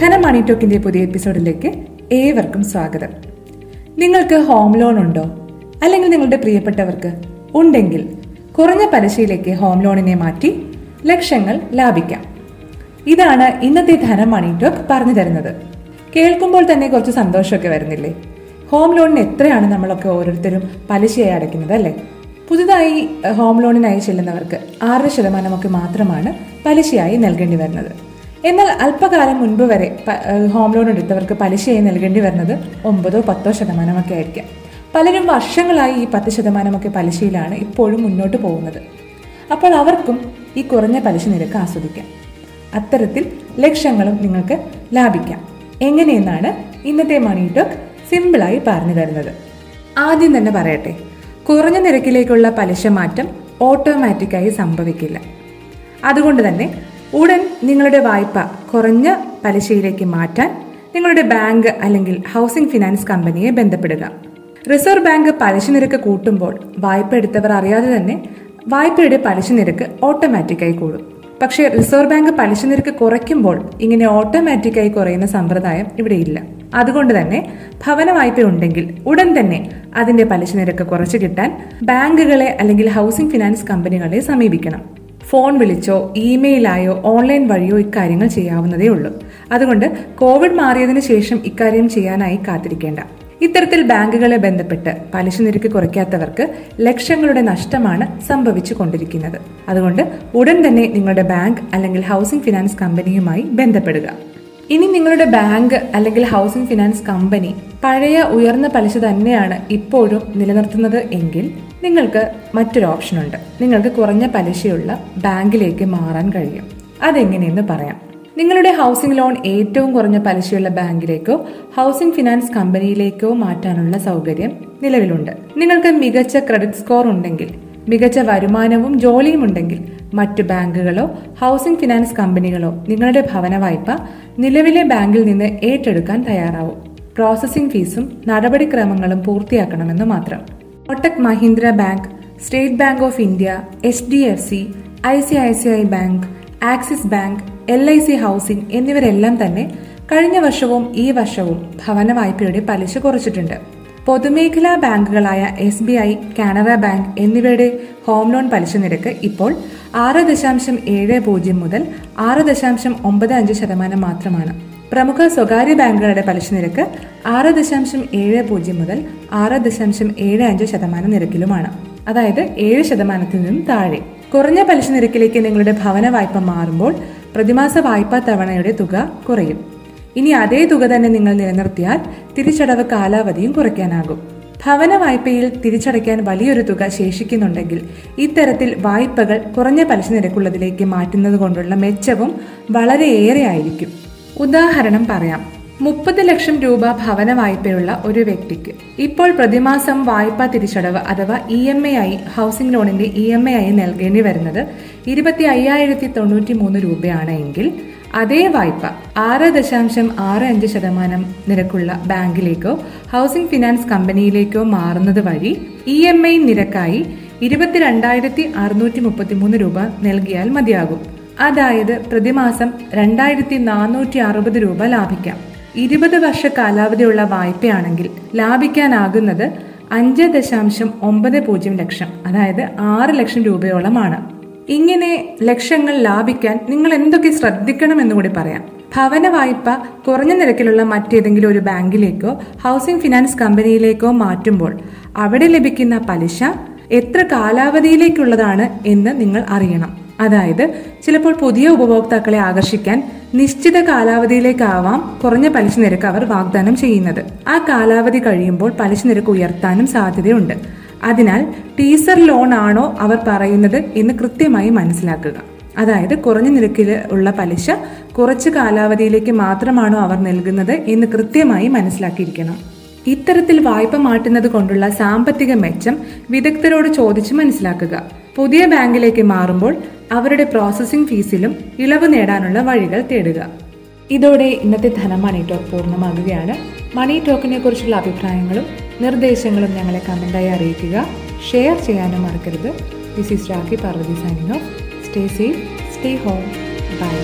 ധനം മണി ടോക്കിന്റെ പുതിയ എപ്പിസോഡിലേക്ക് ഏവർക്കും സ്വാഗതം. നിങ്ങൾക്ക് ഹോം ലോൺ ഉണ്ടോ? അല്ലെങ്കിൽ നിങ്ങളുടെ പ്രിയപ്പെട്ടവർക്ക് ഉണ്ടെങ്കിൽ കുറഞ്ഞ പലിശയിലേക്ക് ഹോം ലോണിനെ മാറ്റി ലക്ഷങ്ങൾ ലാഭിക്കാം. ഇതാണ് ഇന്നത്തെ ധനം മണി ടോക്ക് പറഞ്ഞു തരുന്നത്. കേൾക്കുമ്പോൾ തന്നെ കുറച്ച് സന്തോഷമൊക്കെ വരുന്നില്ലേ? ഹോം ലോണിന് എത്രയാണ് നമ്മളൊക്കെ ഓരോരുത്തരും പലിശയായി അടയ്ക്കുന്നത് അല്ലേ? പുതുതായി ഹോം ലോണിനായി ചെല്ലുന്നവർക്ക് ആറ് ശതമാനമൊക്കെ മാത്രമാണ് പലിശയായി നൽകേണ്ടി വരുന്നത്. എന്നാൽ അല്പകാലം മുൻപ് വരെ ഹോം ലോൺ എടുത്തവർക്ക് പലിശയായി നൽകേണ്ടി വരുന്നത് ഒമ്പതോ പത്തോ ശതമാനമൊക്കെ ആയിരിക്കാം. പലരും വർഷങ്ങളായി ഈ പത്ത് ശതമാനമൊക്കെ പലിശയിലാണ് ഇപ്പോഴും മുന്നോട്ട് പോകുന്നത്. അപ്പോൾ അവർക്കും ഈ കുറഞ്ഞ പലിശ നിരക്ക് ആസ്വദിക്കാം. അത്തരത്തിൽ ലക്ഷങ്ങളും നിങ്ങൾക്ക് ലാഭിക്കാം. എങ്ങനെയെന്നാണ് ഇന്നത്തെ മണി ടോക്ക് സിമ്പിളായി പറഞ്ഞു തരുന്നത്. ആദ്യം തന്നെ പറയട്ടെ കുറഞ്ഞ നിരക്കിലേക്കുള്ള പലിശ മാറ്റം ഓട്ടോമാറ്റിക്കായി സംഭവിക്കില്ല. അതുകൊണ്ട് തന്നെ ഉടൻ നിങ്ങളുടെ വായ്പ കുറഞ്ഞ പലിശയിലേക്ക് മാറ്റാൻ നിങ്ങളുടെ ബാങ്ക് അല്ലെങ്കിൽ ഹൗസിംഗ് ഫിനാൻസ് കമ്പനിയെ ബന്ധപ്പെടുക. റിസർവ് ബാങ്ക് പലിശ നിരക്ക് കൂട്ടുമ്പോൾ വായ്പ എടുത്തവർ അറിയാതെ തന്നെ വായ്പയുടെ പലിശ നിരക്ക് ഓട്ടോമാറ്റിക്കായി കൂടും. പക്ഷേ റിസർവ് ബാങ്ക് പലിശ നിരക്ക് കുറയ്ക്കുമ്പോൾ ഇങ്ങനെ ഓട്ടോമാറ്റിക്കായി കുറയുന്ന സമ്പ്രദായം ഇവിടെ ഇല്ല. അതുകൊണ്ട് തന്നെ ഭവന വായ്പ ഉണ്ടെങ്കിൽ ഉടൻ തന്നെ അതിന്റെ പലിശ നിരക്ക് കുറച്ചു കിട്ടാൻ ബാങ്കുകളെ അല്ലെങ്കിൽ ഹൗസിംഗ് ഫിനാൻസ് കമ്പനികളെ സമീപിക്കണം. ഫോൺ വിളിച്ചോ ഇമെയിലായോ ഓൺലൈൻ വഴിയോ ഇക്കാര്യങ്ങൾ ചെയ്യാവുന്നതേ ഉള്ളൂ. അതുകൊണ്ട് കോവിഡ് മാറിയതിനു ശേഷം ഇക്കാര്യം ചെയ്യാനായി കാത്തിരിക്കേണ്ട. ഇത്തരത്തിൽ ബാങ്കുകളെ ബന്ധപ്പെട്ട് പലിശ നിരക്ക് കുറയ്ക്കാത്തവർക്ക് ലക്ഷങ്ങളുടെ നഷ്ടമാണ് സംഭവിച്ചു കൊണ്ടിരിക്കുന്നത്. അതുകൊണ്ട് ഉടൻ തന്നെ നിങ്ങളുടെ ബാങ്ക് അല്ലെങ്കിൽ ഹൗസിംഗ് ഫിനാൻസ് കമ്പനിയുമായി ബന്ധപ്പെടുക. ഇനി നിങ്ങളുടെ ബാങ്ക് അല്ലെങ്കിൽ ഹൗസിംഗ് ഫിനാൻസ് കമ്പനി പഴയ ഉയർന്ന പലിശ തന്നെയാണ് ഇപ്പോഴും നിലനിർത്തുന്നത് എങ്കിൽ നിങ്ങൾക്ക് മറ്റൊരു ഓപ്ഷനുണ്ട് നിങ്ങൾക്ക് കുറഞ്ഞ പലിശയുള്ള ബാങ്കിലേക്ക് മാറാൻ കഴിയും. അതെങ്ങനെയെന്ന് പറയാം. നിങ്ങളുടെ ഹൗസിംഗ് ലോൺ ഏറ്റവും കുറഞ്ഞ പലിശയുള്ള ബാങ്കിലേക്കോ ഹൗസിംഗ് ഫിനാൻസ് കമ്പനിയിലേക്കോ മാറ്റാനുള്ള സൗകര്യം നിലവിലുണ്ട്. നിങ്ങൾക്ക് മികച്ച ക്രെഡിറ്റ് സ്കോർ ഉണ്ടെങ്കിൽ മികച്ച വരുമാനവും ജോലിയും ഉണ്ടെങ്കിൽ മറ്റു ബാങ്കുകളോ ഹൗസിംഗ് ഫിനാൻസ് കമ്പനികളോ നിങ്ങളുടെ ഭവന വായ്പ നിലവിലെ ബാങ്കിൽ നിന്ന് ഏറ്റെടുക്കാൻ തയ്യാറാവും. പ്രോസസ്സിംഗ് ഫീസും നടപടിക്രമങ്ങളും പൂർത്തിയാക്കണമെന്ന് മാത്രം. Kotak Mahindra bank state bank of India H D F C I C I C I bank Axis bank L I C housing എന്നിവരെല്ലാം തന്നെ കഴിഞ്ഞ വർഷവും ഈ വർഷവും ഭവന വായ്പയുടെ പലിശ കുറച്ചിട്ടുണ്ട്. പൊതുമേഖലാ ബാങ്കുകളായ S B I Canara bank എന്നിവയുടെ ഹോം ലോൺ പലിശ നിരക്ക് ഇപ്പോൾ ആറ് ദശാംശം ഏഴ് പൂജ്യം മുതൽ ആറ് ദശാംശം ഒമ്പത് അഞ്ച് ശതമാനം മാത്രമാണ്. പ്രമുഖ സ്വകാര്യ ബാങ്കുകളുടെ പലിശ നിരക്ക് ആറ് ദശാംശം ഏഴ് പൂജ്യം മുതൽ ആറ് ദശാംശം ഏഴ് അഞ്ച് ശതമാനം നിരക്കിലുമാണ്. അതായത് ഏഴ് ശതമാനത്തിൽ നിന്നും താഴെ. കുറഞ്ഞ പലിശ നിരക്കിലേക്ക് നിങ്ങളുടെ ഭവന വായ്പ മാറുമ്പോൾ പ്രതിമാസ വായ്പാ തവണയുടെ തുക കുറയും. ഇനി അതേ തുക തന്നെ നിങ്ങൾ നിലനിർത്തിയാൽ തിരിച്ചടവ് കാലാവധിയും കുറയ്ക്കാനാകും. ഭവന വായ്പയിൽ തിരിച്ചടയ്ക്കാൻ വലിയൊരു തുക ശേഷിക്കുന്നുണ്ടെങ്കിൽ ഇത്തരത്തിൽ വായ്പകൾ കുറഞ്ഞ പലിശ നിരക്കുള്ളതിലേക്ക് മാറ്റുന്നത് കൊണ്ടുള്ള മെച്ചവും വളരെയേറെ ആയിരിക്കും. ഉദാഹരണം പറയാം. മുപ്പത് ലക്ഷം രൂപ ഭവന വായ്പയുള്ള ഒരു വ്യക്തിക്ക് ഇപ്പോൾ പ്രതിമാസം വായ്പാ തിരിച്ചടവ് അഥവാ ഇ എം എ ആയി ഹൗസിംഗ് ലോണിന്റെ ഇ എം എ ആയി നൽകേണ്ടി വരുന്നത് ഇരുപത്തി അയ്യായിരത്തി തൊണ്ണൂറ്റി മൂന്ന് രൂപയാണ് എങ്കിൽ അതേ വായ്പ ആറ് ദശാംശം ആറ് അഞ്ച് ശതമാനം നിരക്കുള്ള ബാങ്കിലേക്കോ ഹൗസിംഗ് ഫിനാൻസ് കമ്പനിയിലേക്കോ മാറുന്നത് വഴി ഇ എം ഐ നിരക്കായി ഇരുപത്തിരണ്ടായിരത്തി അറുന്നൂറ്റി മുപ്പത്തി മൂന്ന് രൂപ നൽകിയാൽ മതിയാകും. അതായത് പ്രതിമാസം രണ്ടായിരത്തി നാനൂറ്റി അറുപത് രൂപ ലാഭിക്കാം. ഇരുപത് വർഷ കാലാവധിയുള്ള വായ്പയാണെങ്കിൽ ലാഭിക്കാനാകുന്നത് അഞ്ച് ദശാംശം ഒമ്പത് പൂജ്യം ലക്ഷം അതായത് ആറ് ലക്ഷം രൂപയോളമാണ്. ഇങ്ങനെ ലക്ഷ്യങ്ങൾ ലാഭിക്കാൻ നിങ്ങൾ എന്തൊക്കെ ശ്രദ്ധിക്കണം എന്ന് കൂടി പറയാം. ഭവന വായ്പ കുറഞ്ഞ നിരക്കിലുള്ള മറ്റേതെങ്കിലും ഒരു ബാങ്കിലേക്കോ ഹൗസിംഗ് ഫിനാൻസ് കമ്പനിയിലേക്കോ മാറ്റുമ്പോൾ അവിടെ ലഭിക്കുന്ന പലിശ എത്ര കാലാവധിയിലേക്കുള്ളതാണ് എന്ന് നിങ്ങൾ അറിയണം. അതായത് ചിലപ്പോൾ പുതിയ ഉപഭോക്താക്കളെ ആകർഷിക്കാൻ നിശ്ചിത കാലാവധിയിലേക്കാവാം കുറഞ്ഞ പലിശ നിരക്ക് അവർ വാഗ്ദാനം ചെയ്യുന്നത്. ആ കാലാവധി കഴിയുമ്പോൾ പലിശ നിരക്ക് ഉയർത്താനും സാധ്യതയുണ്ട്. അതിനാൽ ടീസർ ലോൺ ആണോ അവർ പറയുന്നത് എന്ന് കൃത്യമായി മനസ്സിലാക്കുക. അതായത് കുറഞ്ഞ നിരക്കിൽ ഉള്ള പലിശ കുറച്ച് കാലാവധിയിലേക്ക് മാത്രമാണോ അവർ നൽകുന്നത് എന്ന് കൃത്യമായി മനസ്സിലാക്കിയിരിക്കണം. ഇത്തരത്തിൽ വായ്പ മാറ്റുന്നത് കൊണ്ടുള്ള സാമ്പത്തിക മെച്ചം വിദഗ്ധരോട് ചോദിച്ച് മനസ്സിലാക്കുക. പുതിയ ബാങ്കിലേക്ക് മാറുമ്പോൾ അവരുടെ പ്രോസസ്സിംഗ് ഫീസിലും ഇളവ് നേടാനുള്ള വഴികൾ തേടുക. ഇതോടെ ഇന്നത്തെ ധനം മണി ടോക്ക് പൂർണമാകുകയാണ്. മണി ടോക്കിനെ കുറിച്ചുള്ള അഭിപ്രായങ്ങളും നിർദ്ദേശങ്ങളും ഞങ്ങളെ കമന്റായി അറിയിക്കുക. ഷെയർ ചെയ്യാനും മറക്കരുത്. This is Rakhi Parvathi signing off stay safe stay home bye